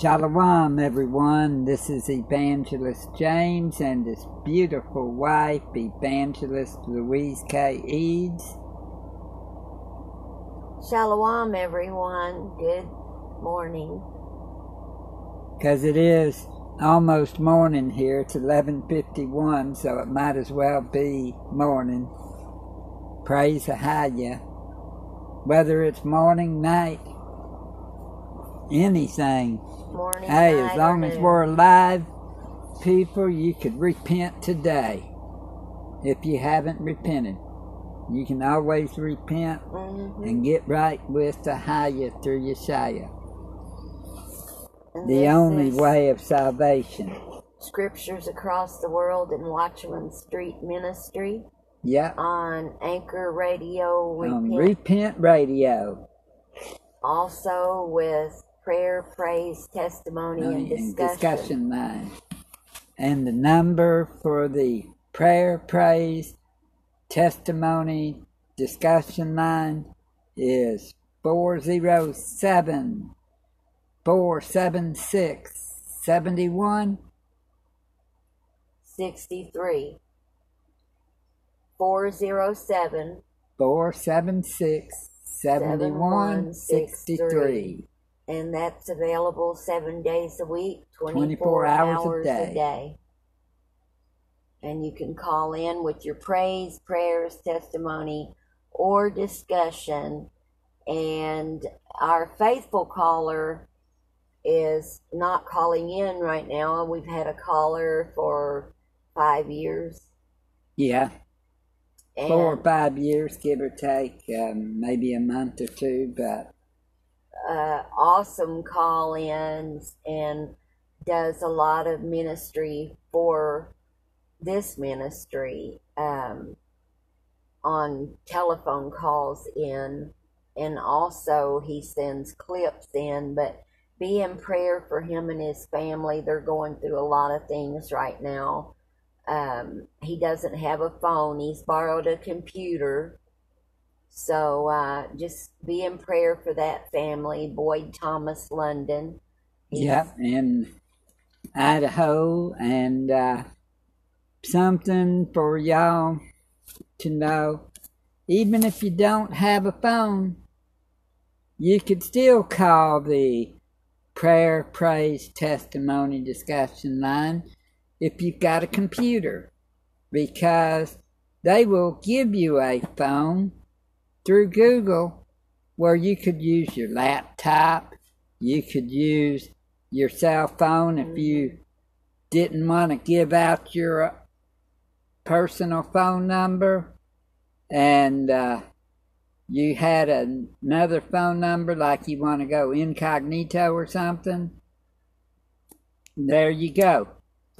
Shalom, everyone. This is Evangelist James and his beautiful wife, Evangelist Louise K. Eads. Shalom, everyone. Good morning. Because it is almost morning here. It's 11.51, so it might as well be morning. Praise the Ahaya. Whether it's morning, night, anything. Morning. Hey, as long as we're alive, people, you could repent today. If you haven't repented, you can always repent Mhm. and get right with the higher through Yeshua. And The only way of salvation. Scriptures across the world and Watchman Street Ministry Yep. on Anchor Radio. On Repent. Repent Radio also with prayer, praise, testimony, and discussion. discussion line. And the number for the prayer, praise, testimony, discussion line is 407 476 71 63 407 476 7163. And that's available seven days a week, 24, 24 hours a day. day. And you can call in with your praise, prayers, testimony, or discussion. And our faithful caller is not calling in right now. We've had a caller for five years. Yeah, And four or five years, give or take, um, maybe a month or two, but uh, awesome call ins and does a lot of ministry for this ministry um, on telephone calls in. And also he sends clips in but be in prayer for him and his family they're going through a lot of things right now. Um, he doesn't have a phone. He's borrowed a computer so uh, just be in prayer for that family, Boyd Thomas London. He's- Yep, in Idaho, and uh, something for y'all to know. Even if you don't have a phone, you could still call the prayer, praise, testimony discussion line if you've got a computer, because they will give you a phone through Google where you could use your laptop, you could use your cell phone if you didn't want to give out your uh, personal phone number and uh, you had another phone number like you want to go incognito or something. There you go.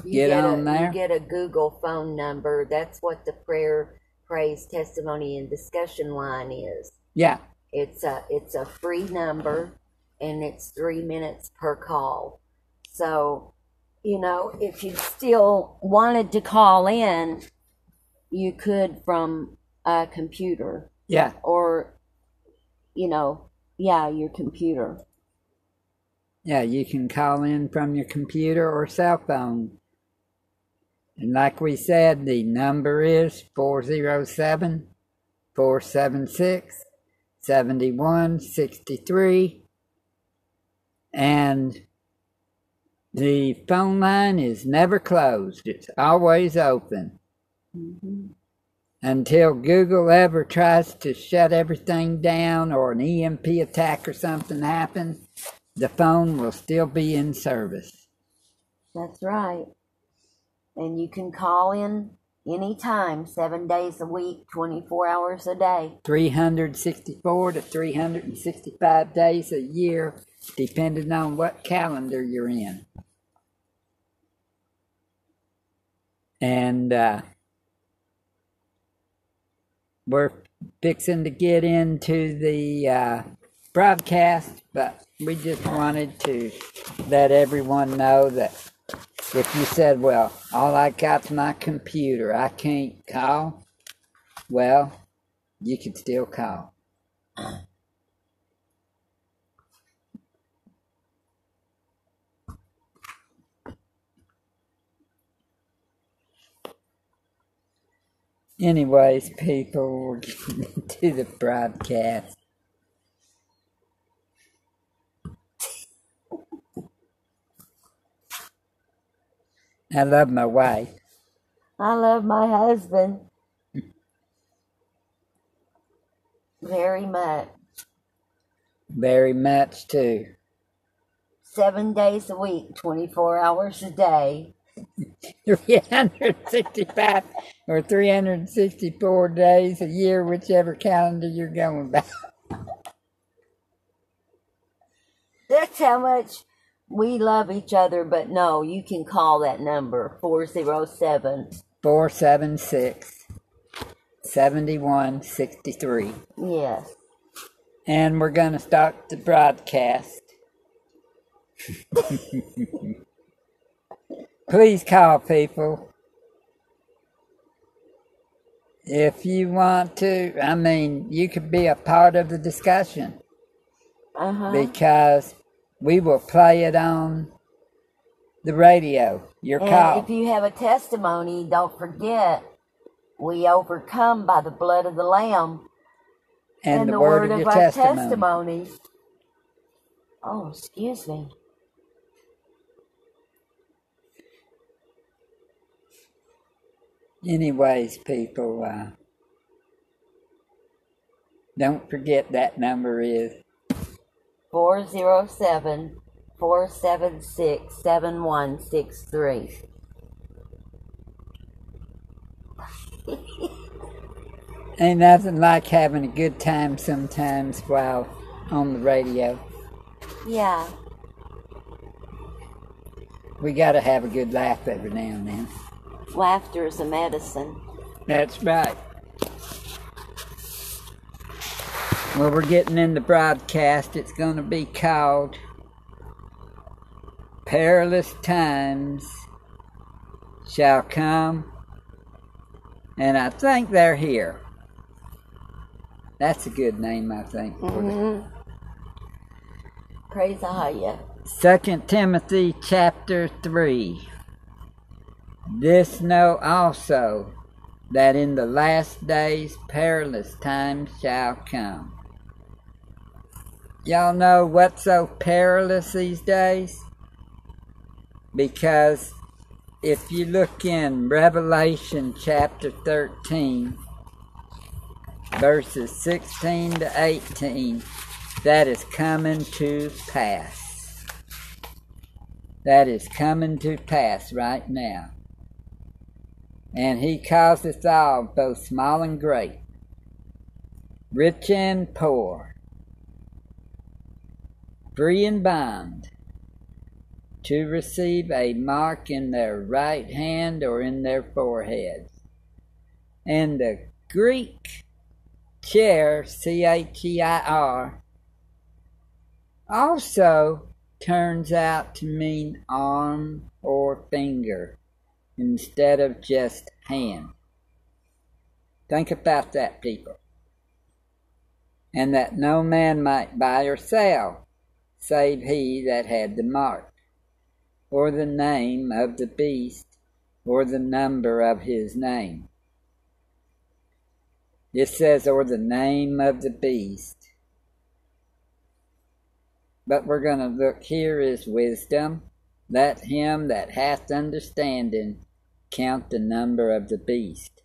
you get a, on there. You get a Google phone number. That's what the prayer, praise, testimony, and discussion line is. Yeah, It's a it's a free number, and it's three minutes per call. So, you know, if you still wanted to call in, you could from a computer. yeah. or you know yeah your computer Yeah, you can call in from your computer or cell phone. And like we said, the number is 407 476 7163. And the phone line is never closed, it's always open mm-hmm. until Google ever tries to shut everything down or an EMP attack or something happens the phone will still be in service. that's right and you can call in anytime seven days a week 24 hours a day 364 to 365 days a year, depending on what calendar you're in. And uh, we're fixing to get into the uh, broadcast, but we just wanted to let everyone know that if you said, well, all I got's my computer, I can't call, well, you can still call. Anyways, people, to the broadcast. I love my wife. I love my husband very much. Very much too. Seven days a week, 24 hours a day. 365 or 364 days a year, whichever calendar you're going by. That's how much we love each other, but no, you can call that number 407 476 7163. Yes. And we're going to start the broadcast. Please call people. If you want to, I mean, you could be a part of the discussion Uh-huh. because we will play it on the radio. Your And call. if you have a testimony, don't forget we overcome by the blood of the Lamb and, the, word, of your our testimony. testimony. Oh, excuse me. Anyways, people, uh, don't forget that number is 407 476 7163. ain't nothing like having a good time sometimes while on the radio. Yeah. We got to have a good laugh every now and then. Laughter is a medicine. That's right. Well, we're getting in the broadcast. It's going to be called Perilous Times Shall Come. And I think they're here. That's a good name, I think. for the- hmm Praise Ahaya. Second Timothy chapter three. This know also that in the last days perilous times shall come. Y'all know what's so perilous these days? Because if you look in Revelation chapter 13, verses 16 to 18, that is coming to pass. That is coming to pass right now. And he causeth all, both small and great, rich and poor, free and bond, to receive a mark in their right hand or in their foreheads. And the Greek chair, C H E I R, also turns out to mean arm or finger instead of just hand. Think about that, people. And that no man might buy or sell, save he that had the mark, or the name of the beast, or the number of his name. It says, or the name of the beast. But we're going to look here is wisdom. Let him that hath understanding count the number of the beast,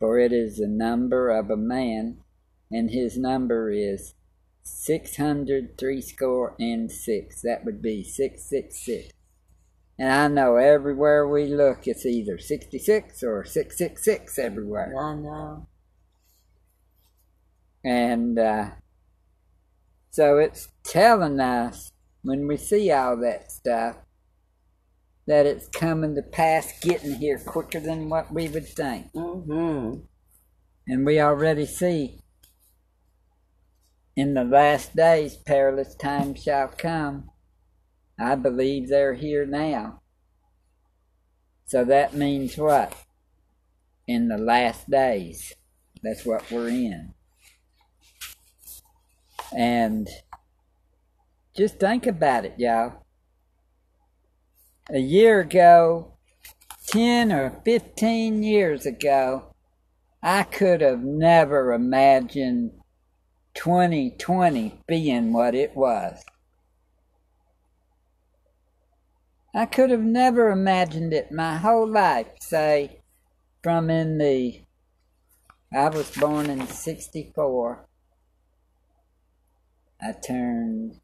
for it is the number of a man, and his number is six hundred score and six. That would be six six six. And I know everywhere we look, it's either sixty six or six six six everywhere. I know. And uh, so it's telling us when we see all that stuff that it's coming to pass, getting here quicker than what we would think. Mm-hmm. And we already see in the last days perilous times shall come. I believe they're here now. So that means what? In the last days. That's what we're in. And just think about it, y'all. A year ago, 10 or 15 years ago, I could have never imagined 2020 being what it was. I could have never imagined it my whole life, say, from in the. I was born in 64. I turned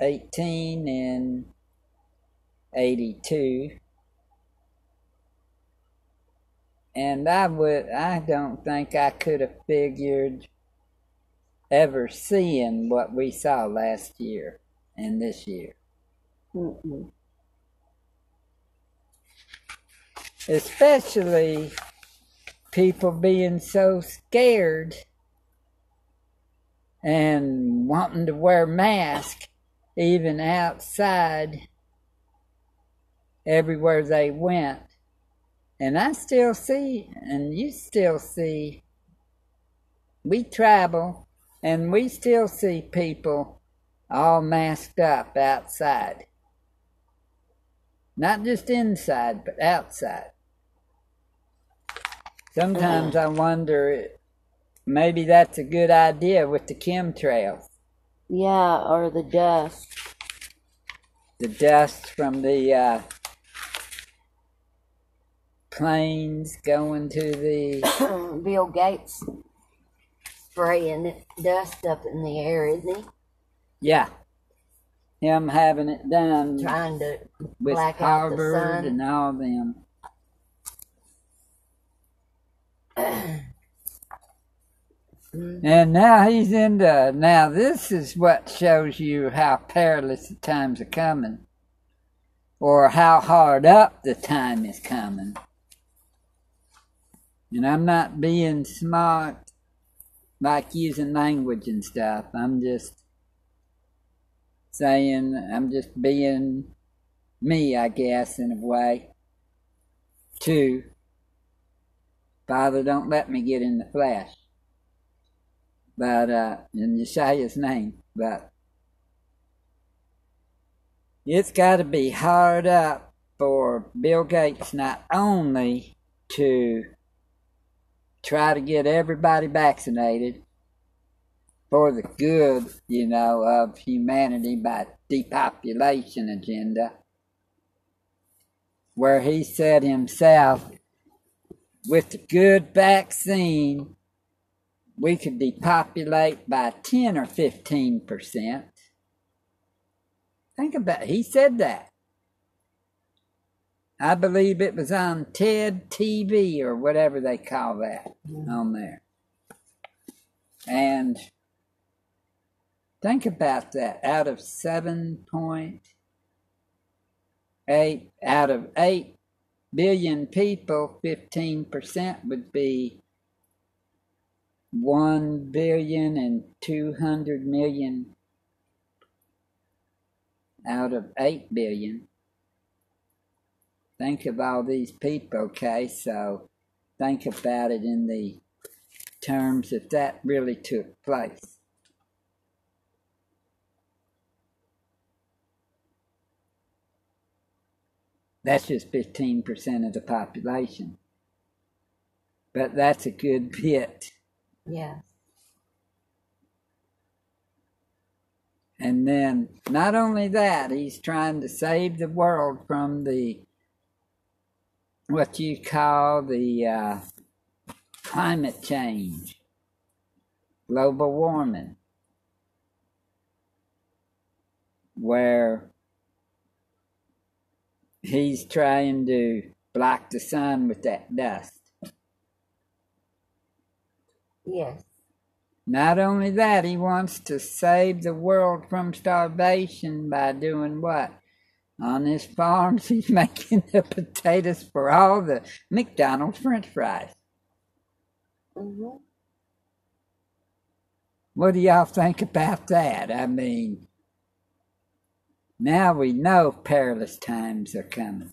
18 in 82. And I would I don't think I could have figured ever seeing what we saw last year and this year. Mm-mm. Especially people being so scared and wanting to wear masks even outside everywhere they went. And I still see, and you still see, we travel and we still see people all masked up outside. Not just inside, but outside. Sometimes I wonder maybe that's a good idea with the chemtrails. Yeah, or the dust. The dust from the uh, planes going to the. Bill Gates spraying dust up in the air, isn't he? Yeah. Him having it done Trying to with black out the Harvard sun. and all of them. Mm. And now he's into. Now, this is what shows you how perilous the times are coming, or how hard up the time is coming. And I'm not being smart, like using language and stuff. I'm just saying, I'm just being me, I guess, in a way. Two, Father, don't let me get in the flesh but uh, in Yeshua's name. But it's got to be hard up for Bill Gates not only to try to get everybody vaccinated for the good, you know, of humanity by depopulation agenda, where he said himself, with the good vaccine, we could depopulate by 10 or 15 percent. Think about it. He said that. I believe it was on TED TV or whatever they call that on there. And think about that. Out of 7.8, out of 8 billion people, 15% would be one billion and two hundred million out of eight billion. Think of all these people, okay? So think about it in the terms if that really took place. That's just 15% of the population. But that's a good bit. Yes. And then, not only that, he's trying to save the world from the what you call the uh, climate change, global warming, where he's trying to block the sun with that dust. Yes. Not only that, he wants to save the world from starvation by doing what? On his farms, he's making the potatoes for all the McDonald's french fries. hmm What do y'all think about that? I mean, now we know perilous times are coming.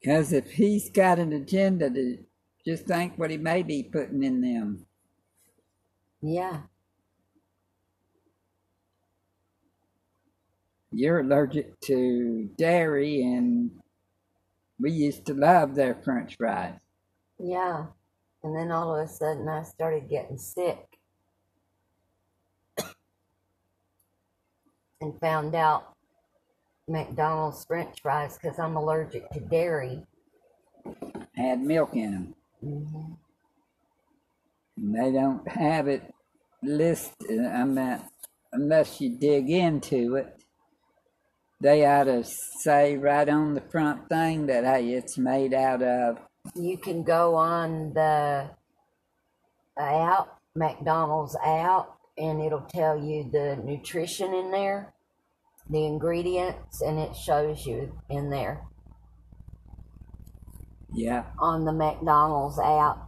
Because if he's got an agenda to just think what he may be putting in them. Yeah. You're allergic to dairy, and we used to love their French fries. Yeah. And then all of a sudden I started getting sick. and found out McDonald's French fries because I'm allergic to dairy. Had milk in them. Mm-hmm. And they don't have it listed. I mean, unless you dig into it, they ought to say right on the front thing that hey, it's made out of. You can go on the app, McDonald's app, and it'll tell you the nutrition in there, the ingredients, and it shows you in there Yeah, on the McDonald's app.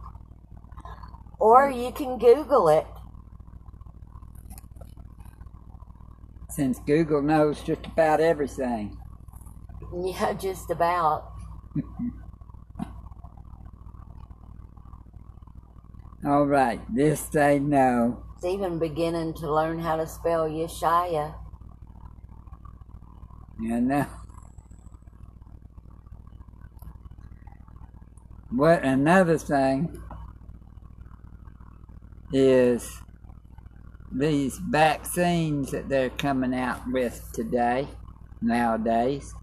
Or you can Google it. Since Google knows just about everything. Yeah, just about. All right, this they know. It's even beginning to learn how to spell Yeshaya. You know. What another thing is these vaccines that they're coming out with today, nowadays.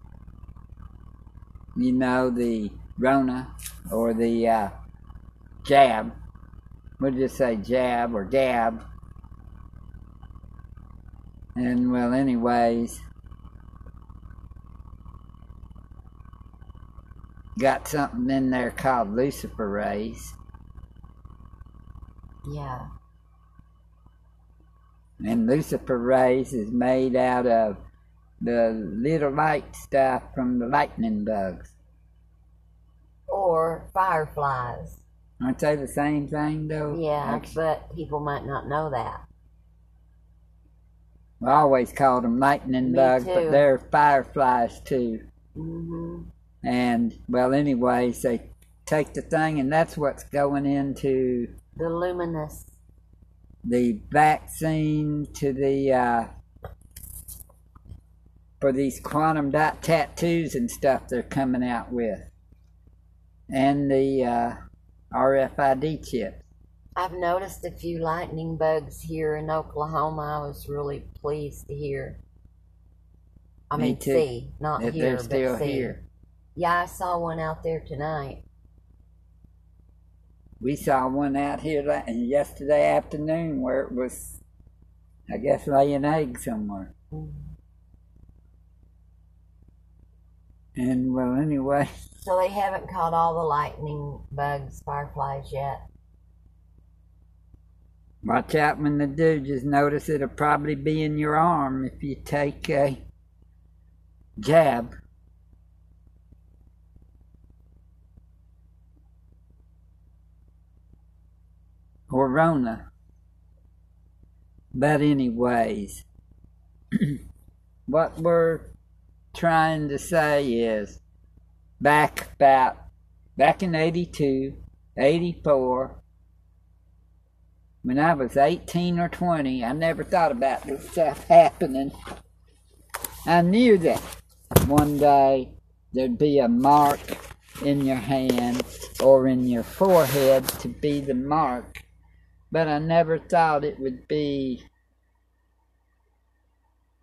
You know, the Rona or the uh, jab. We'll just say jab or dab. And well, anyways, got something in there called luciferase. Yeah. And luciferase is made out of the little light stuff from the lightning bugs. Or fireflies. Aren't they the same thing though? Yeah, Actually, but people might not know that. I always called them lightning Me bugs, too. but they're fireflies too. Mm-hmm. And well, anyways, they take the thing, and that's what's going into The luminous. The vaccine to the uh, for these quantum dot tattoos and stuff they're coming out with, and the uh, RFID chips. I've noticed a few lightning bugs here in Oklahoma. I was really pleased to hear. I Me mean, too. see, not That still but see. here. Yeah, I saw one out there tonight. We saw one out here yesterday afternoon where it was, I guess, laying eggs somewhere. And well, anyway, So they haven't caught all the lightning bugs, fireflies yet. watch out when they do. Just notice it'll probably be in your arm if you take a jab. Or Rona. But anyways, what we're trying to say is back about back in 82, 84, when I was 18 or 20, I never thought about this stuff happening. I knew that one day there'd be a mark in your hand or in your forehead to be the mark, but I never thought it would be.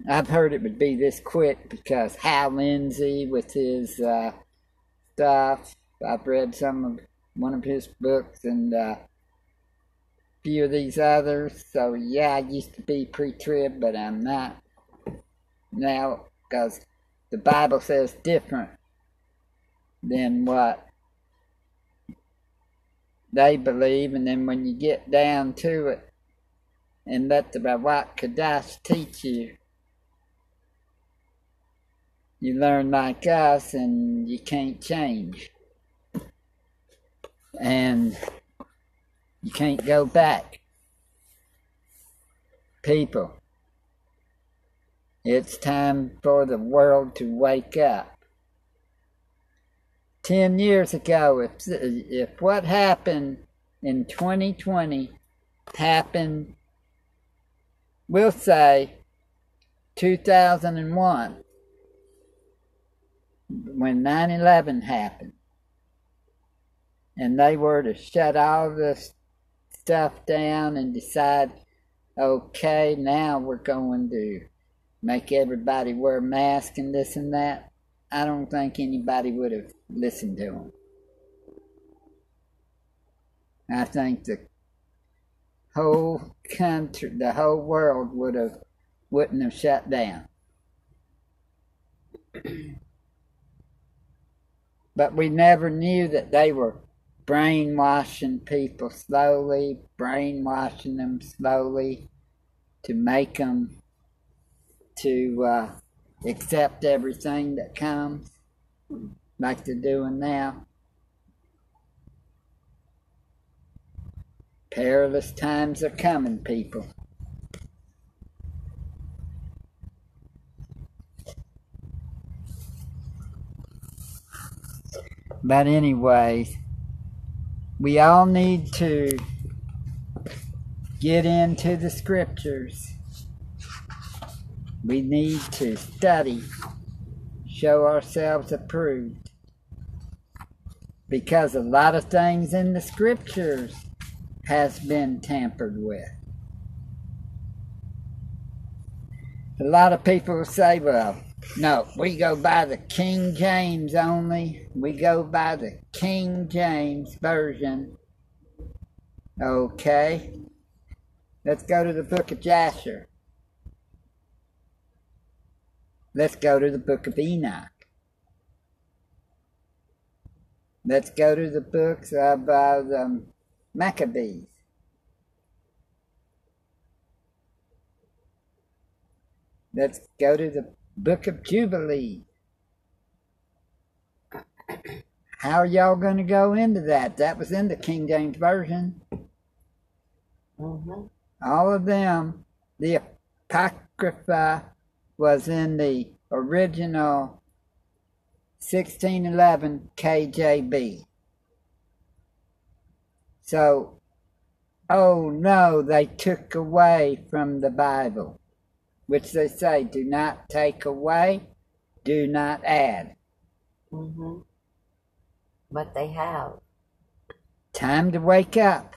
I've heard it would be this quick because Hal Lindsey with his uh, stuff. I've read some of one of his books and uh, few of these others. So yeah, I used to be pre-trib, but I'm not now because the Bible says different than what they believe, and then when you get down to it and let the Ruach Kadash teach you, you learn like us and you can't change. And you can't go back. People, it's time for the world to wake up. Ten years ago, if, if what happened in 2020 happened, we'll say 2001 when 9 11 happened. And they were to shut all this stuff down and decide, okay, now we're going to make everybody wear masks and this and that. I don't think anybody would have listened to them. I think the whole country, the whole world would have wouldn't have shut down. but we never knew that they were brainwashing people slowly, brainwashing them slowly to make them to uh, accept everything that comes, like they're doing now. Perilous times are coming, people. But, anyways, we all need to get into the scriptures. We need to study, show ourselves approved. Because a lot of things in the scriptures has been tampered with. A lot of people say, well, no, we go by the King James only. We go by the King James Version. Okay. Let's go to the book of Jasher. Let's go to the book of Enoch. Let's go to the books of uh, the Maccabees. Let's go to the book of Jubilee. How are y'all going to go into that? That was in the King James Version. Mm-hmm. All of them, the Apocrypha was in the original 1611 KJB. So, oh no, they took away from the Bible, which they say, do not take away, do not add. Mm-hmm. But they have. Time to wake up.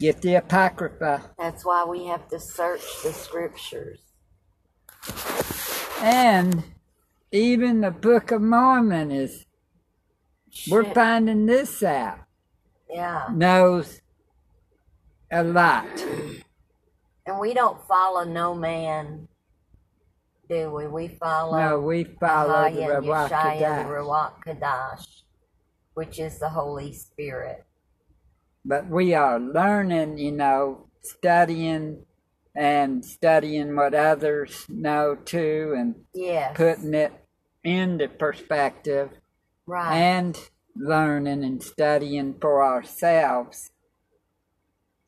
Get the Apocrypha. That's why we have to search the scriptures. And even the Book of Mormon is, we're finding this out, Yeah. knows a lot. And we don't follow no man, do we? We follow No, we follow the Ahaya Ruach the Ruach Kadash, which is the Holy Spirit. But we are learning, you know, studying and studying what others know too and Yes. putting it into perspective right. and learning and studying for ourselves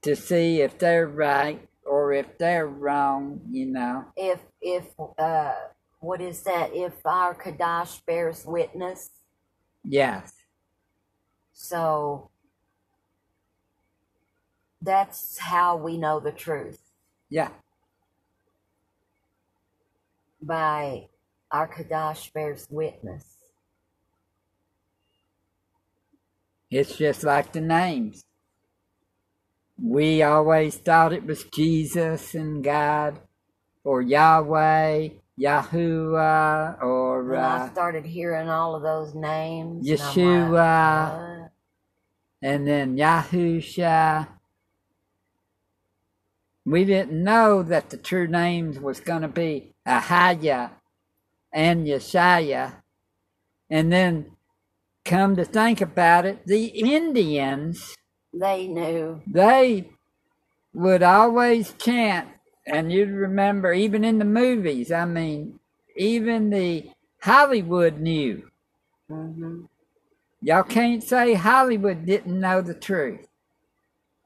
to see if they're right or if they're wrong, you know. if if uh what is that? If Ruach Kadash bears witness, Yes. so that's how we know the truth Yeah. by Ruach Kadash bears witness. It's just like the names. We always thought it was Jesus and God, or Yahweh, Yahuwah, or When I uh, started hearing all of those names, and Yeshua. like, and then Yahusha. We didn't know that the true names was going to be Ahaya and Yeshaya. And then come to think about it, the Indians they knew. they would always chant, and you'd remember, even in the movies, I mean, even the Hollywood knew. hmm Y'all can't say Hollywood didn't know the truth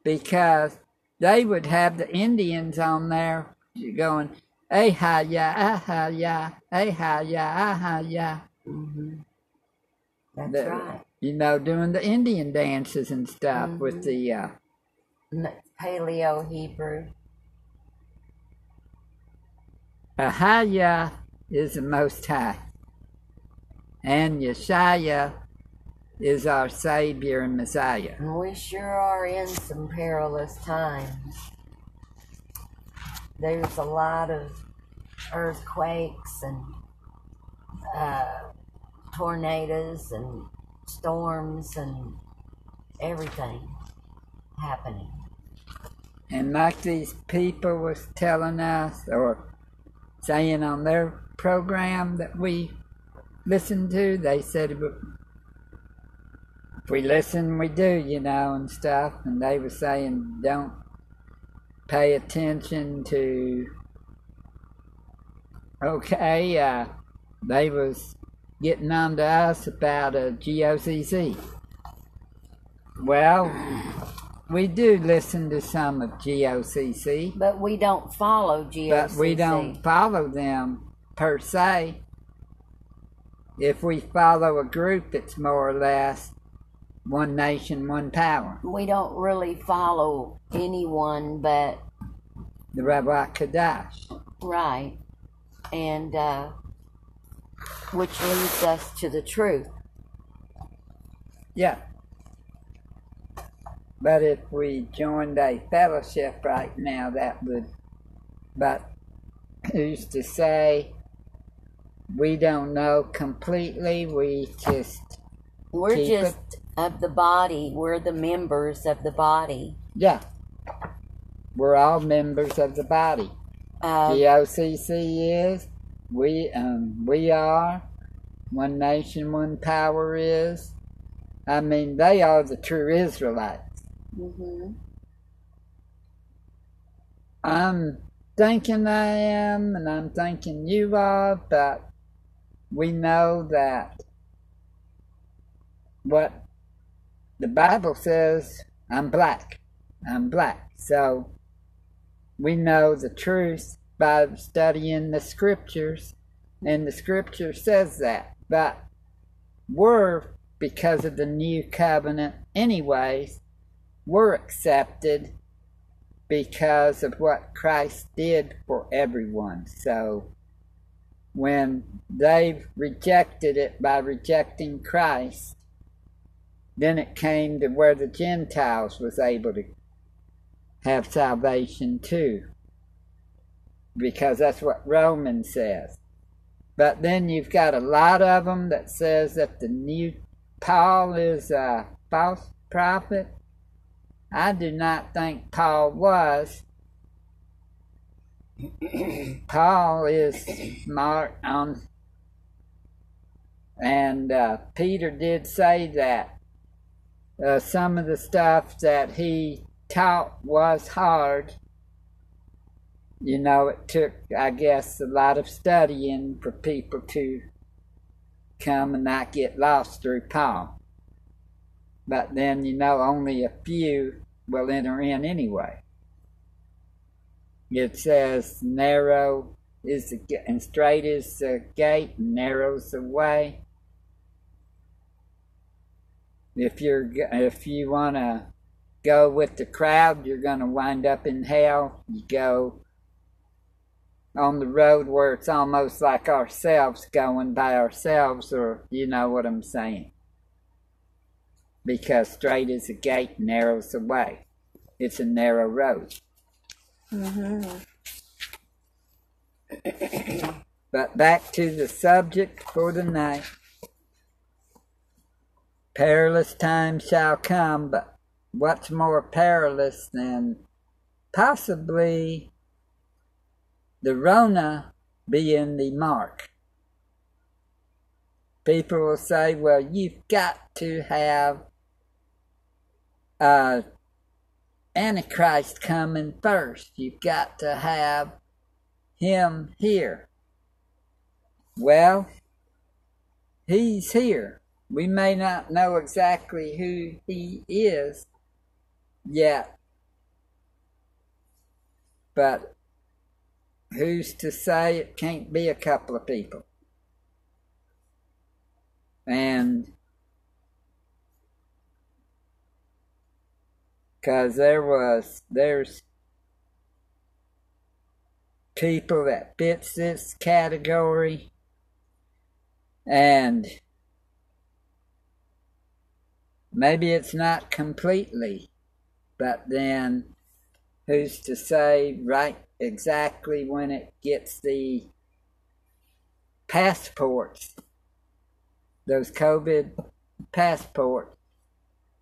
because they would have the Indians on there going, Ahaya, Ahaya, Ahaya, Ahaya. hmm That's The- right. You know, doing the Indian dances and stuff with Mhm. the uh, Paleo Hebrew. Ahaya is the Most High, and Yeshaya is our Savior and Messiah. And we sure are in some perilous times. There's a lot of earthquakes and uh, tornadoes and storms and everything happening. And like these people was telling us or saying on their program that we listened to, they said we listen, we do, you know, and stuff. And they were saying don't pay attention to. Okay, uh, they was getting on to us about a GOCC. Well, we do listen to some of GOCC, But we don't follow GOCC. but we don't follow them per se. If we follow a group, it's more or less one nation, one power. We don't really follow anyone but The Ruach Kadash. right. And uh, which leads us to the truth. Yeah. But if we joined a fellowship right now, that would. But who's to say? We don't know completely. We just. We're just of the body. We're the members of the body. Yeah. We're all members of the body. Uh, GOCC is. We, um, we are. One nation, one power is. I mean, they are the true Israelites. mhm. I'm thinking I am, and I'm thinking you are, but we know that what the Bible says, I'm black. I'm black. So we know the truth by studying the scriptures, and the scripture says that. But we're, because of the new covenant, anyways, we're accepted because of what Christ did for everyone. So when they've rejected it by rejecting Christ, then it came to where the Gentiles was able to have salvation too. Because that's what Romans says. But then you've got a lot of them that says that the new Paul is a false prophet. I do not think Paul was. Paul is smart on, and uh, Peter did say that uh, some of the stuff that he taught was hard. You know, it took, I guess, a lot of studying for people to come and not get lost through Paul. But then, you know, only a few will enter in anyway. It says, narrow is the, and straight is the gate, narrow's the way. If you're, if you want to go with the crowd, you're going to wind up in hell. You go on the road where it's almost like ourselves going by ourselves, or you know what I'm saying. Because straight is the gate, narrow's the way. It's a narrow road. Mhm. But back to the subject for the night. Perilous times shall come, but what's more perilous than possibly the Rona being the mark? People will say, well, you've got to have uh, Antichrist coming first. You've got to have him here. Well, he's here. We may not know exactly who he is yet, but who's to say it can't be a couple of people? And because there was, there's people that fits this category and maybe it's not completely but then who's to say right exactly when it gets the passports those covid passports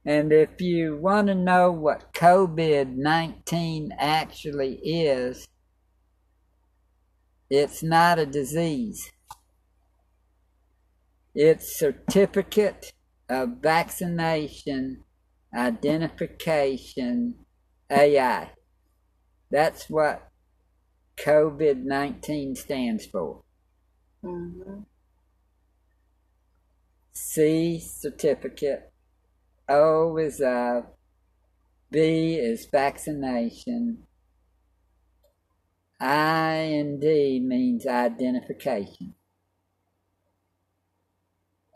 and if you want to know what COVID 19 actually is, it's not a disease. It's certificate of vaccination identification AI. That's what COVID 19 stands for. Mm-hmm. C certificate O is uh, B is vaccination. I and D means identification.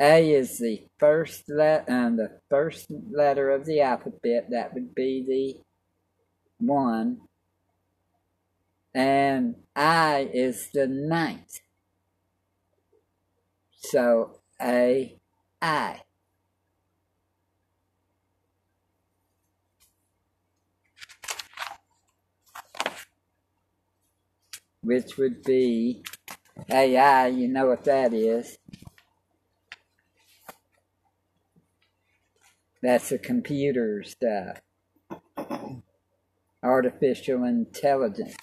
A is the first let um, the first letter of the alphabet. That would be the one. And I is the ninth. So A I. which would be AI, you know what that is. That's the computer stuff. Artificial intelligence.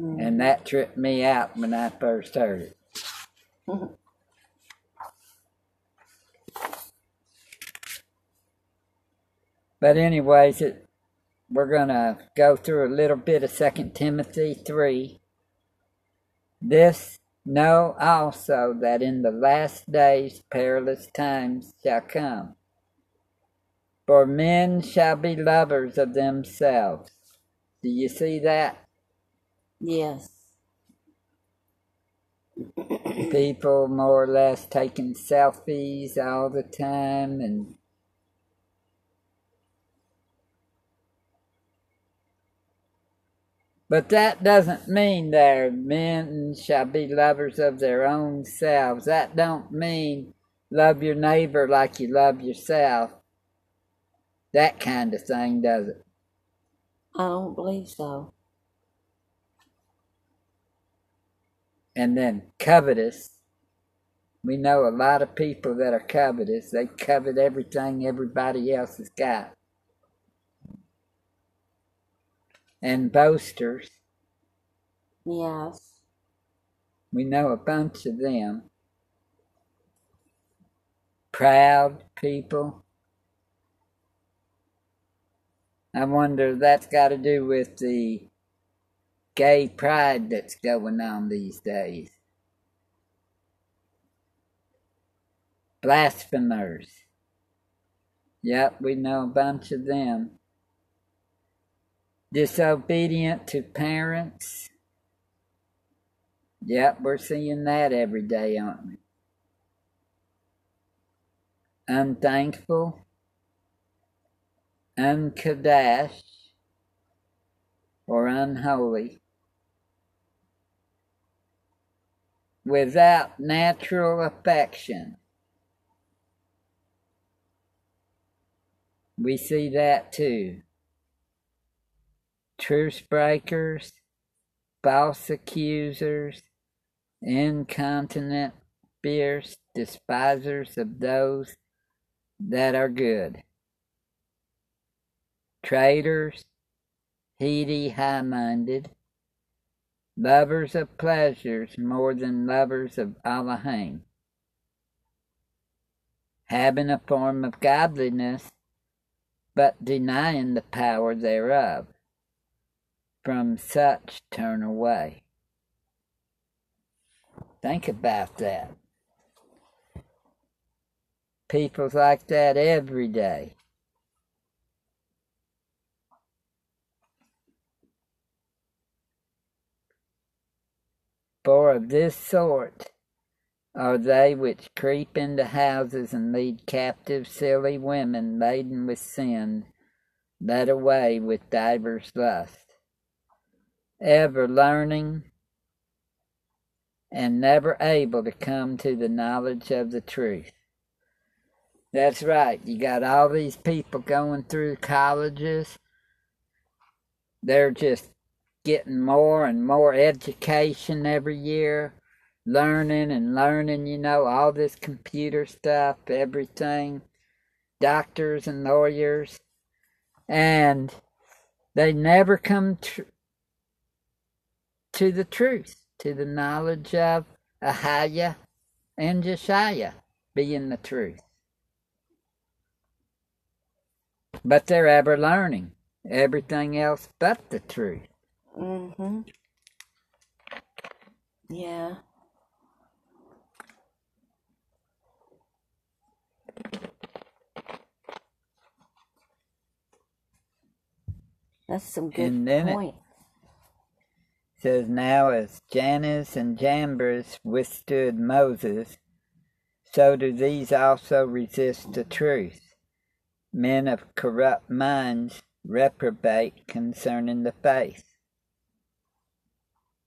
Mm-hmm. And that tripped me out when I first heard it. but anyways, it we're going to go through a little bit of Second Timothy 3. This know also that in the last days perilous times shall come. For men shall be lovers of themselves. Do you see that? Yes. People more or less taking selfies all the time and But that doesn't mean their men shall be lovers of their own selves. That don't mean love your neighbor like you love yourself. That kind of thing, does it? I don't believe so. And then covetous. We know a lot of people that are covetous. They covet everything everybody else has got. And boasters. Yes. We know a bunch of them. Proud people. I wonder if that's got to do with the gay pride that's going on these days. Blasphemers. Yep, we know a bunch of them disobedient to parents. Yep, we're seeing that every day, aren't we? Unthankful, unkadash, or unholy. Without natural affection. We see that too truce breakers, false accusers, incontinent, fierce, despisers of those that are good, traitors, heady, high minded, lovers of pleasures more than lovers of Allahim, having a form of godliness, but denying the power thereof from such turn away. Think about that. People like that every day. For of this sort are they which creep into houses and lead captive silly women laden with sin led away with divers lusts, ever learning and never able to come to the knowledge of the truth. That's right. You got all these people going through colleges. They're just getting more and more education every year learning and learning, you know, all this computer stuff, everything, doctors and lawyers, and they never come to, to the truth, to the knowledge of Ahaya and Josiah being the truth. But they're ever learning everything else but the truth. Mm-hmm. Yeah. That's some good And then it- point. Says now as Jannes and Jambres withstood Moses, so do these also resist the truth. Men of corrupt minds reprobate concerning the faith.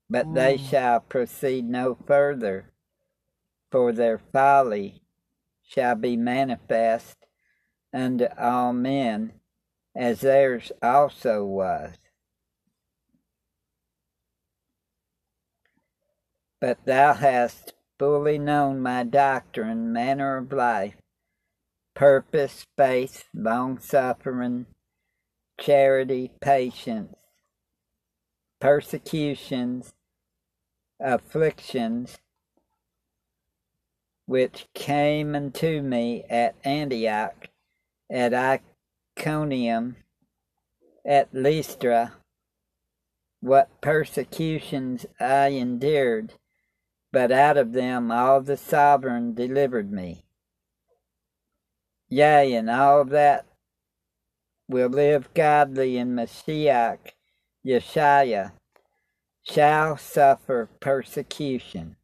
But they Mm. shall proceed no further, for their folly shall be manifest unto all men, as theirs also was. But thou hast fully known my doctrine, manner of life, purpose, faith, long suffering, charity, patience, persecutions, afflictions, which came unto me at Antioch, at Iconium, at Lystra, what persecutions I endured, but out of them all the sovereign delivered me. Yea, and all that will live godly in Mashiach, Yeshua, shall suffer persecution.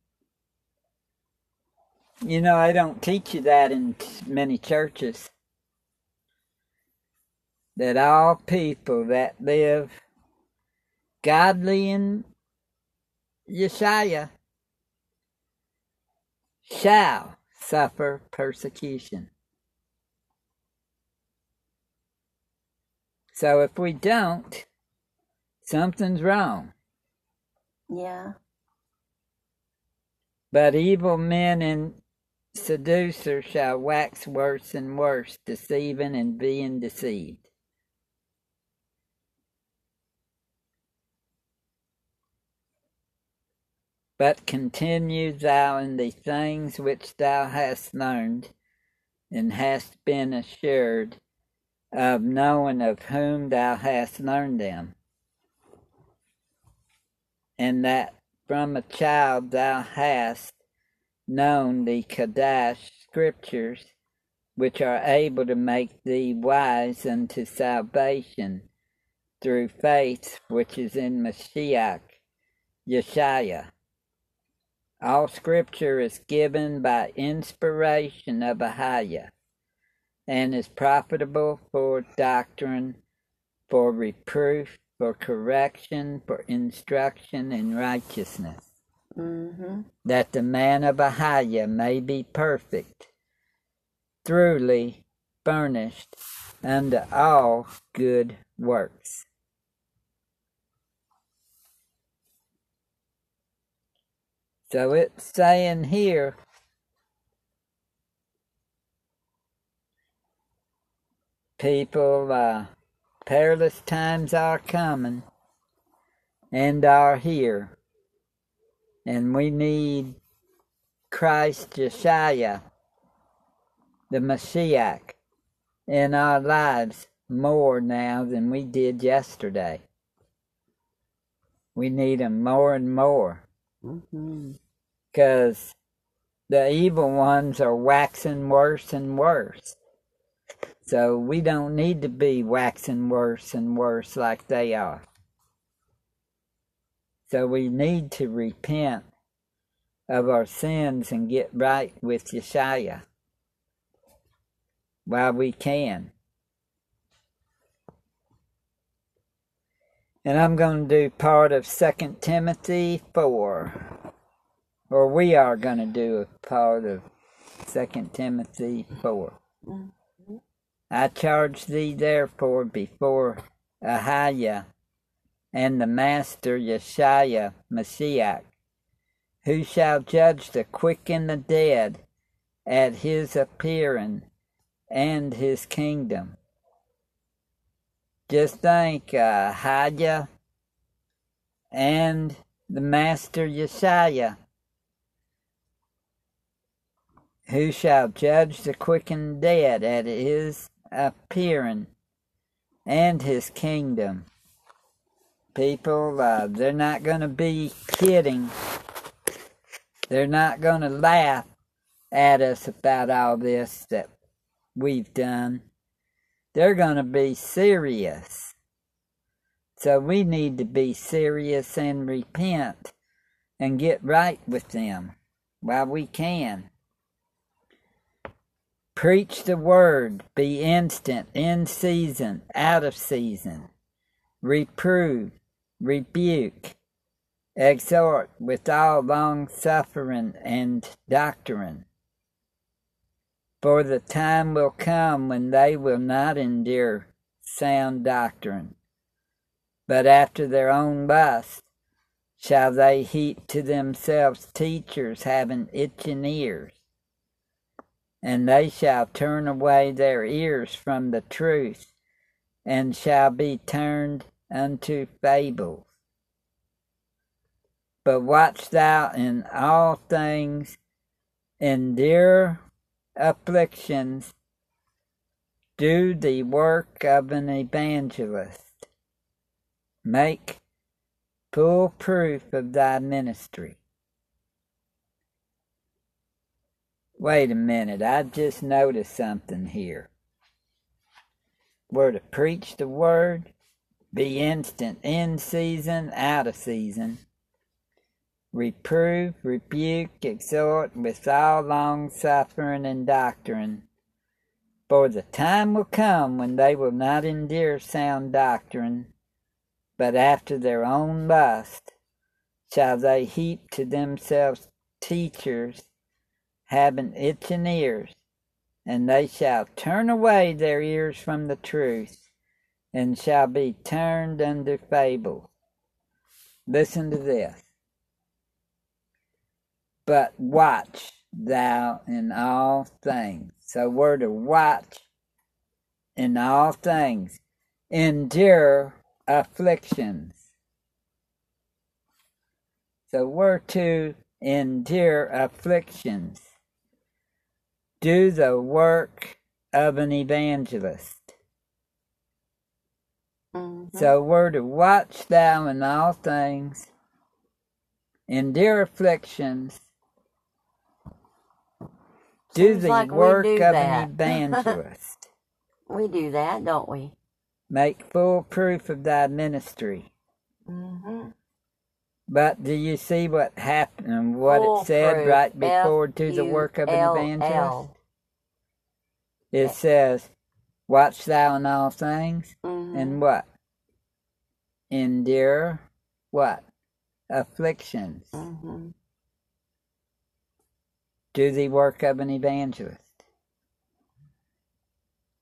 You know, I don't teach you that in many churches. That all people that live godly in Yeshua shall suffer persecution. So if we don't, something's wrong. Yeah. But evil men and seducers shall wax worse and worse, deceiving and being deceived. But continue thou in the things which thou hast learned, and hast been assured of knowing of whom thou hast learned them, and that from a child thou hast known the Kadash scriptures, which are able to make thee wise unto salvation through faith which is in Mashiach, Yeshua. All scripture is given by inspiration of Ahaya, and is profitable for doctrine, for reproof, for correction, for instruction in righteousness, Mm-hmm. that the man of Ahaya may be perfect, truly furnished unto all good works. So it's saying here, people, uh, perilous times are coming and are here. And we need Christ Josiah, the Messiah, in our lives more now than we did yesterday. We need him more and more Mm-hmm. Because the evil ones are waxing worse and worse. So we don't need to be waxing worse and worse like they are. So we need to repent of our sins and get right with Yeshua while we can. And I'm going to do part of 2 Timothy 4. Or we are going to do a part of 2 Timothy 4. Mm-hmm. I charge thee therefore before Ahaya and the Master Yeshua Messiah, who shall judge the quick and the dead at his appearing and his kingdom. Just think, uh, Haya and the Master Yeshua, who shall judge the quick and dead at his appearing and his kingdom. People, uh, they're not going to be kidding. They're not going to laugh at us about all this that we've done. They're going to be serious. So we need to be serious and repent and get right with them while we can. Preach the word, be instant, in season, out of season. Reprove, rebuke, exhort with all long suffering and doctrine. For the time will come when they will not endure sound doctrine, but after their own lust shall they heap to themselves teachers having itching ears, and they shall turn away their ears from the truth, and shall be turned unto fables. But watch thou in all things, endure afflictions, do the work of an evangelist. Make full proof of thy ministry. Wait a minute, I just noticed something here. We're to preach the word, be instant in season, out of season reprove, rebuke, exhort with all long suffering and doctrine. For the time will come when they will not endure sound doctrine, but after their own lust shall they heap to themselves teachers having itching ears, and they shall turn away their ears from the truth, and shall be turned unto fables. Listen to this but watch thou in all things. So we're to watch in all things, endure afflictions. So we're to endure afflictions, do the work of an evangelist. Mm-hmm. So we're to watch thou in all things, endure afflictions, do Seems the like work do of that. an evangelist. we do that, don't we? Make full proof of thy ministry. Mm-hmm. But do you see what happened and what Full it said proof. right before to the work of an evangelist? It says, Watch thou in all things, Mhm. and what? Endure what? Afflictions. Mhm. Do the work of an evangelist.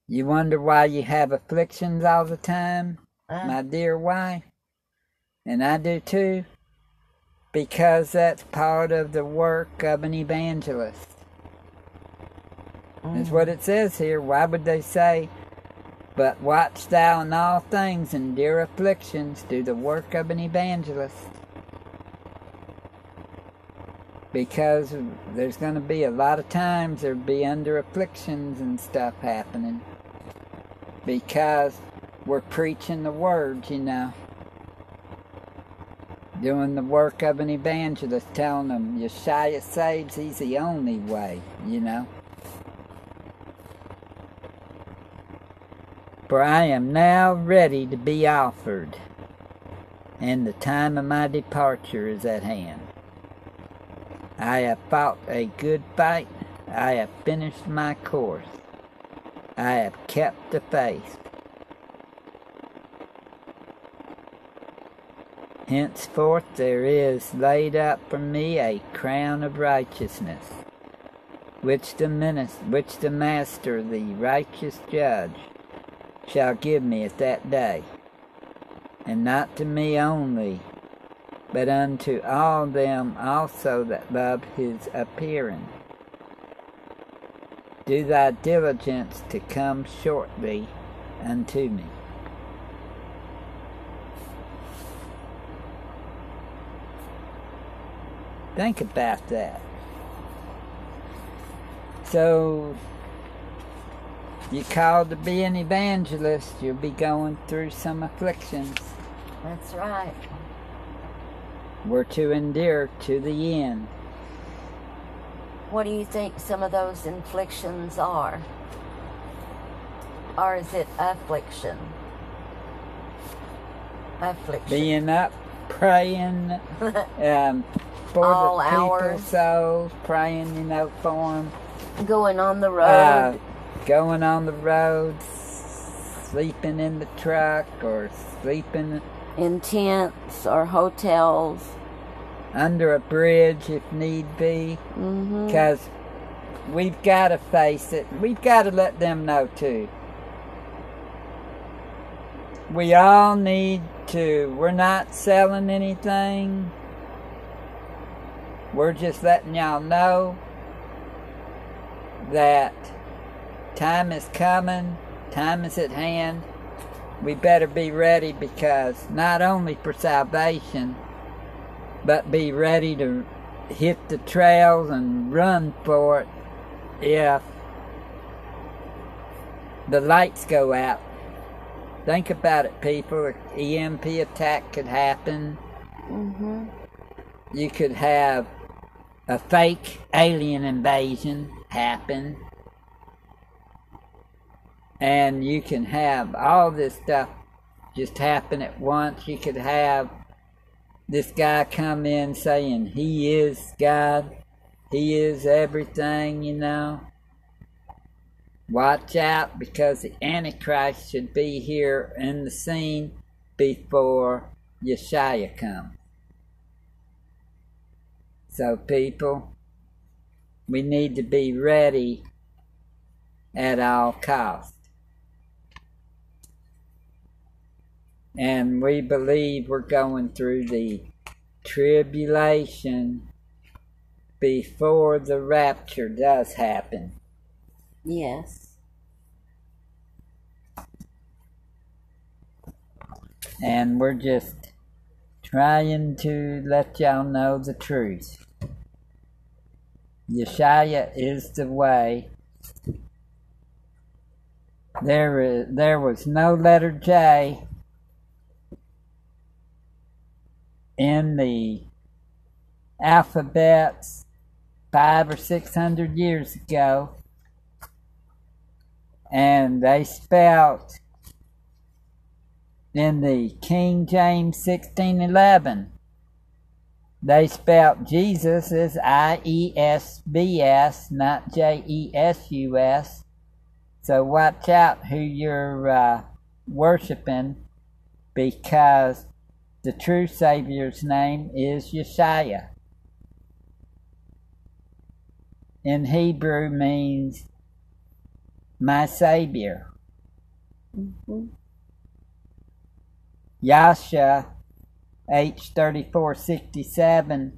You wonder why you have afflictions all the time? Uh, my dear wife, and I do too, because that's part of the work of an evangelist. That's mm. what it says here. Why would they say, But watch thou in all things, endure afflictions, do the work of an evangelist? Because there's going to be a lot of times there'll be under afflictions and stuff happening. Because we're preaching the word, you know. Doing the work of an evangelist, telling them Yeshua saves, he's the only way, you know. For I am now ready to be offered, and the time of my departure is at hand. I have fought a good fight, I have finished my course, I have kept the faith. Henceforth there is laid up for me a crown of righteousness, which the, minis- which the Master, the righteous judge, shall give me at that day, and not to me only, but unto all them also that love his appearing. Do thy diligence to come shortly unto me. Think about that. So, you're called to be an evangelist, you'll be going through some afflictions. That's right. We're to endure to the end. What do you think some of those inflictions are? Or is it affliction? Affliction. Being up, praying um, for All the hours. souls, praying, you know, for them. Going on the road. Uh, going on the road, sleeping in the truck, or sleeping in tents or hotels. under a bridge if need be. Because we've got to face it. We've got to let them know too. We all need to. We're not selling anything. We're just letting y'all know that time is coming, time is at hand. We better be ready because not only for salvation, but be ready to hit the trails and run for it if the lights go out. Think about it, people. An EMP attack could happen. hmm You could have a fake alien invasion happen. And you can have all this stuff just happen at once. You could have this guy come in saying he is God, he is everything, you know. Watch out because the Antichrist should be here in the scene before Yeshua comes. So, people, we need to be ready at all cost. And we believe we're going through the tribulation before the rapture does happen. Yes. And we're just trying to let y'all know the truth. Yeshua is the way. There, is, there was no letter J in the alphabets five or six hundred years ago, and they spelt in the King James 1611, they spelt Jesus as I E S B S, not J E S U S. So watch out who you're uh, worshiping because the true Savior's name is Yeshua. In Hebrew means my Savior. hmm Yasha H3467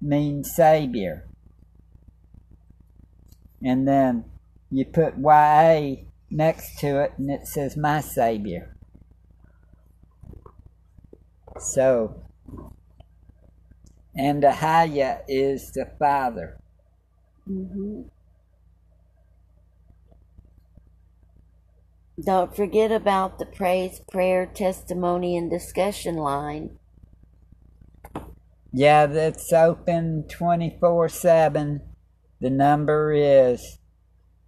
means Savior. And then you put YA next to it and it says My Savior. So, and Ahaya is the Father. hmm Don't forget about the praise, prayer, testimony, and discussion line. Yeah, that's open 24 7. The number is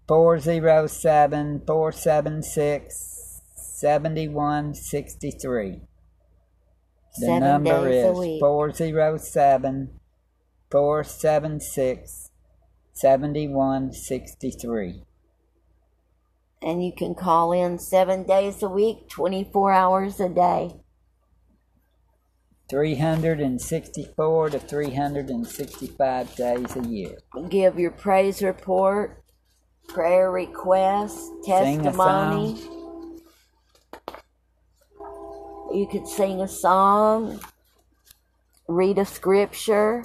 407 476 7163. The Seven number is week. 407 476 7163. And you can call in seven days a week, 24 hours a day. 364 to 365 days a year. Give your praise report, prayer request, testimony. You could sing a song, read a scripture,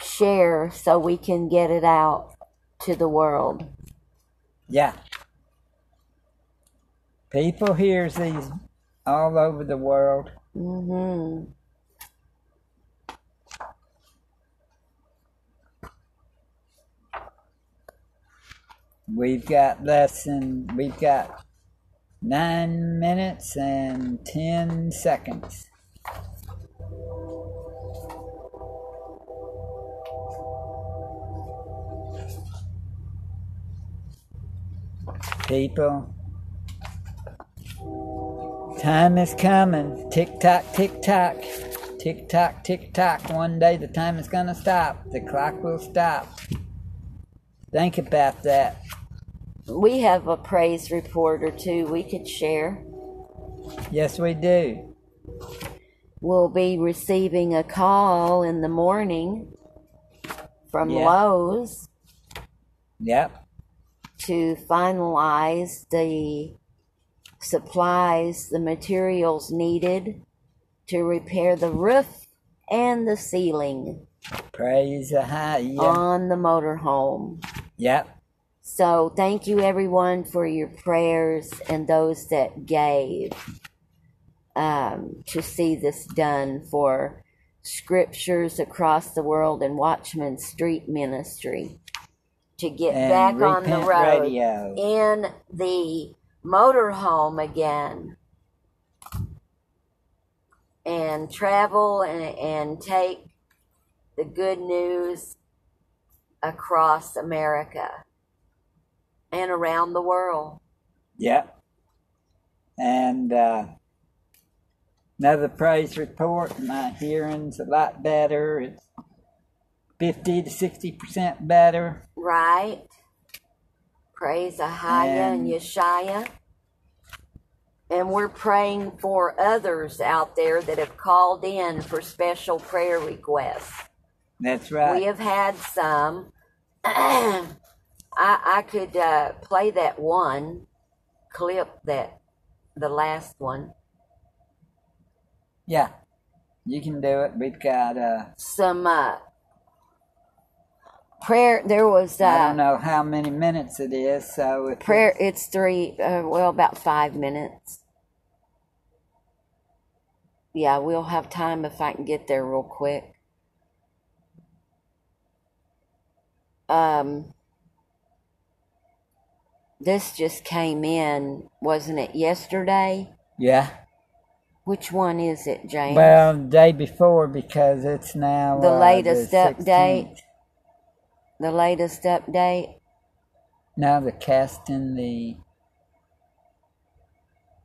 share so we can get it out to the world. Yeah. People hears these all over the world. hmm We've got less than we've got nine minutes and ten seconds. People, time is coming. Tick tock, tick tock. Tick tock, tick tock. One day the time is gonna stop. The clock will stop. Think about that. We have a praise report or two we could share. Yes, we do. We'll be receiving a call in the morning from Yeah. Lowe's Yep. To finalize the supplies, the materials needed to repair the roof and the ceiling Praise the high. Yeah. on the motorhome. yep. So thank you everyone for your prayers and those that gave um, to see this done for Scriptures Across the World and Watchman Street Ministry to get And back on the road Radio. in the motorhome again and travel and, and take the good news across America and around the world. Yep. And uh, another praise report. My hearing's a lot better. It's 50 to 60% better. Right? Praise Ahaya and And- Yeshaya. And we're praying for others out there that have called in for special prayer requests. That's right. We have had some. I, I could uh, play that one clip that the last one. yeah. You can do it. We've got, uh, Some uh, prayer. There was I uh, don't know how many minutes it is, so prayer. It's three. Uh, well, about five minutes. Yeah, we'll have time if I can get there real quick. Um, this just came in, wasn't it yesterday? Yeah. Which one is it, James? Well, day before because it's now The uh, latest update. 16th. the latest update Now the casting the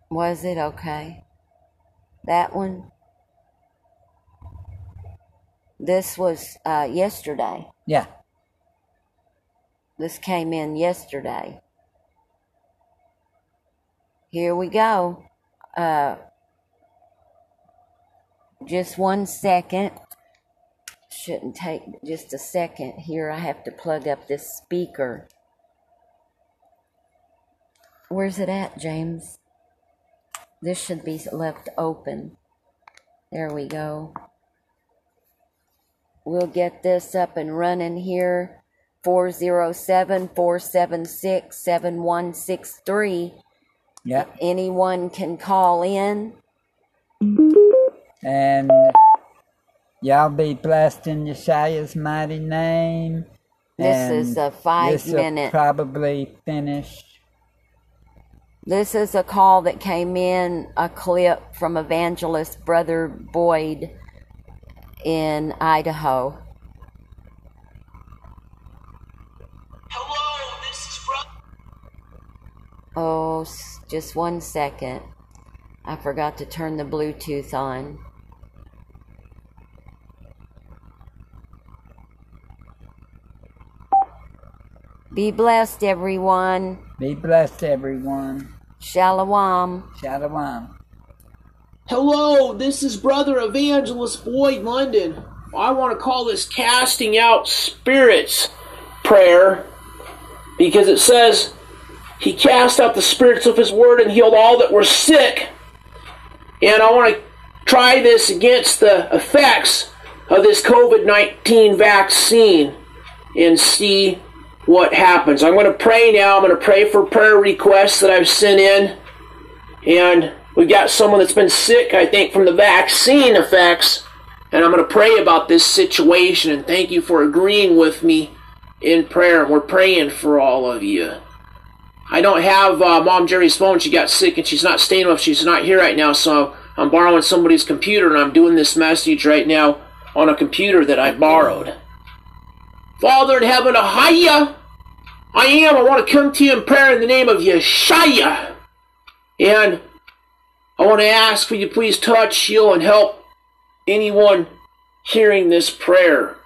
was it okay? That one. This was uh, yesterday. yeah This came in yesterday. Here we go. Uh, just one second. Shouldn't take just a second. Here, I have to plug up this speaker. Where's it at, James? This should be left open. There we go. We'll get this up and running here. 407 476 7163. yeah Anyone can call in. and y'all be blessed in Yeshua's mighty name. This and is a five this'll minute. Probably finish. This is a call that came in, a clip from evangelist Brother Boyd in Idaho. Hello, this is Brother. Oh, just one second. I forgot to turn the Bluetooth on. Be blessed, everyone. Be blessed, everyone. Shalom. Shalom. Hello, this is Brother Evangelist Boyd London. I want to call this casting out spirits prayer because it says he cast out the spirits of his word and healed all that were sick. And I want to try this against the effects of this COVID 19 vaccine and see what happens. I'm going to pray now. I'm going to pray for prayer requests that I've sent in. And we've got someone that's been sick, I think, from the vaccine effects. And I'm going to pray about this situation. And thank you for agreeing with me in prayer. We're praying for all of you. I don't have uh, Mom Jerry's phone. She got sick and she's not staying with. She's not here right now. So I'm borrowing somebody's computer and I'm doing this message right now on a computer that I borrowed. Father in heaven, Ahaya, I am. I want to come to you in prayer in the name of Yeshua. And I want to ask for you please touch, heal, and help anyone hearing this prayer.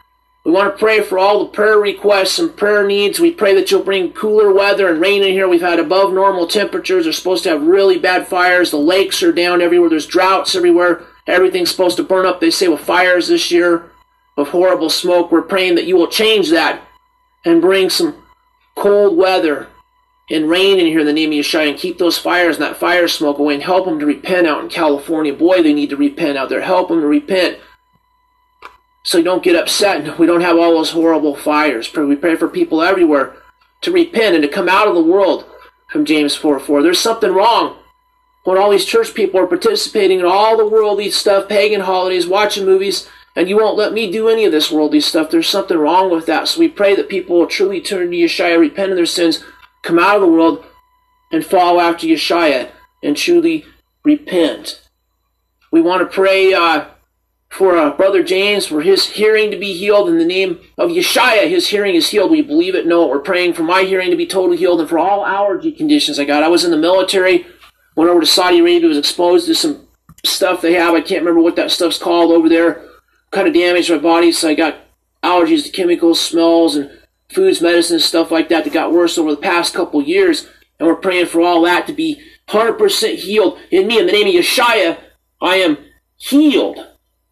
We want to pray for all the prayer requests and prayer needs. We pray that you'll bring cooler weather and rain in here. We've had above normal temperatures. They're supposed to have really bad fires. The lakes are down everywhere. There's droughts everywhere. Everything's supposed to burn up, they say, with fires this year, of horrible smoke. We're praying that you will change that and bring some cold weather and rain in here in the name of Yeshua and keep those fires and that fire smoke away and help them to repent out in California. Boy, they need to repent out there. Help them to repent so you don't get upset and we don't have all those horrible fires. We pray for people everywhere to repent and to come out of the world from James 4 4. There's something wrong when all these church people are participating in all the worldly stuff, pagan holidays, watching movies, and you won't let me do any of this worldly stuff. There's something wrong with that. So we pray that people will truly turn to Yeshua, repent of their sins, come out of the world, and follow after Yeshua and truly repent. We want to pray. Uh, for uh, Brother James, for his hearing to be healed in the name of Yeshua. His hearing is healed. We believe it, it. We're praying for my hearing to be totally healed and for all allergy conditions I got. I was in the military, went over to Saudi Arabia, was exposed to some stuff they have. I can't remember what that stuff's called over there. Kind of damaged my body, so I got allergies to chemicals, smells, and foods, medicines, stuff like that that got worse over the past couple years. And we're praying for all that to be 100% healed in me. In the name of Yeshua, I am healed.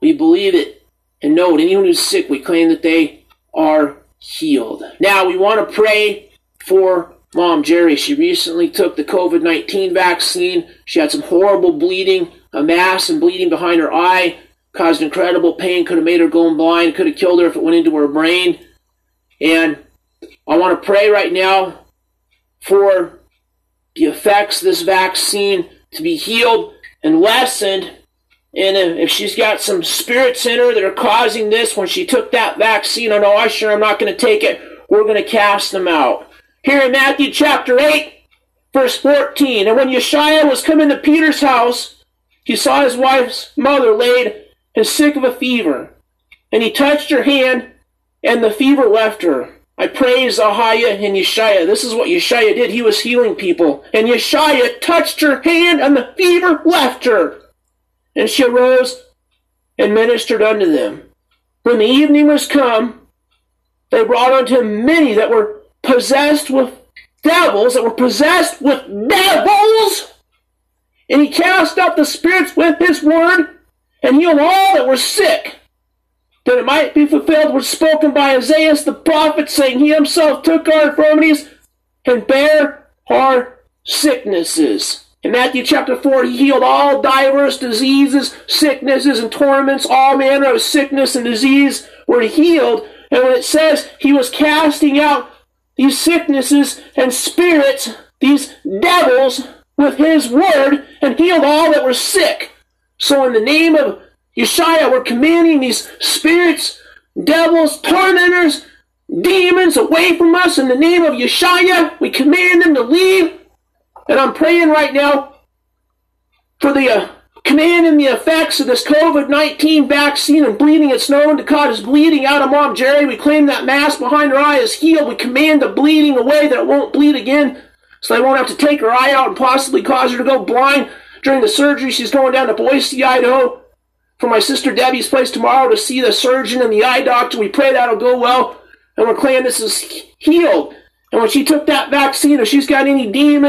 We believe it and know it. Anyone who's sick, we claim that they are healed. Now, we want to pray for Mom Jerry. She recently took the COVID 19 vaccine. She had some horrible bleeding, a mass and bleeding behind her eye, caused incredible pain, could have made her go blind, could have killed her if it went into her brain. And I want to pray right now for the effects of this vaccine to be healed and lessened and if she's got some spirits in her that are causing this, when she took that vaccine, I know I sure I'm not going to take it, we're going to cast them out. Here in Matthew chapter 8, verse 14. And when Yeshua was coming to Peter's house, he saw his wife's mother laid and sick of a fever. And he touched her hand, and the fever left her. I praise Ahaya and Yeshua. This is what Yeshua did. He was healing people. And Yeshua touched her hand, and the fever left her. And she arose and ministered unto them. When the evening was come, they brought unto him many that were possessed with devils, that were possessed with devils. And he cast out the spirits with his word and healed all that were sick. That it might be fulfilled was spoken by Isaiah the prophet, saying, He himself took our infirmities and bare our sicknesses. In Matthew chapter 4, he healed all diverse diseases, sicknesses, and torments. All manner of sickness and disease were healed. And when it says he was casting out these sicknesses and spirits, these devils, with his word, and healed all that were sick. So in the name of Yeshua, we're commanding these spirits, devils, tormentors, demons away from us. In the name of Yeshua, we command them to leave and I'm praying right now for the uh, command and the effects of this COVID 19 vaccine and bleeding. It's known to cause bleeding out of Mom Jerry. We claim that mass behind her eye is healed. We command the bleeding away that it won't bleed again so they won't have to take her eye out and possibly cause her to go blind during the surgery. She's going down to Boise, Idaho for my sister Debbie's place tomorrow to see the surgeon and the eye doctor. We pray that'll go well. And we're this is healed. And when she took that vaccine, if she's got any demons,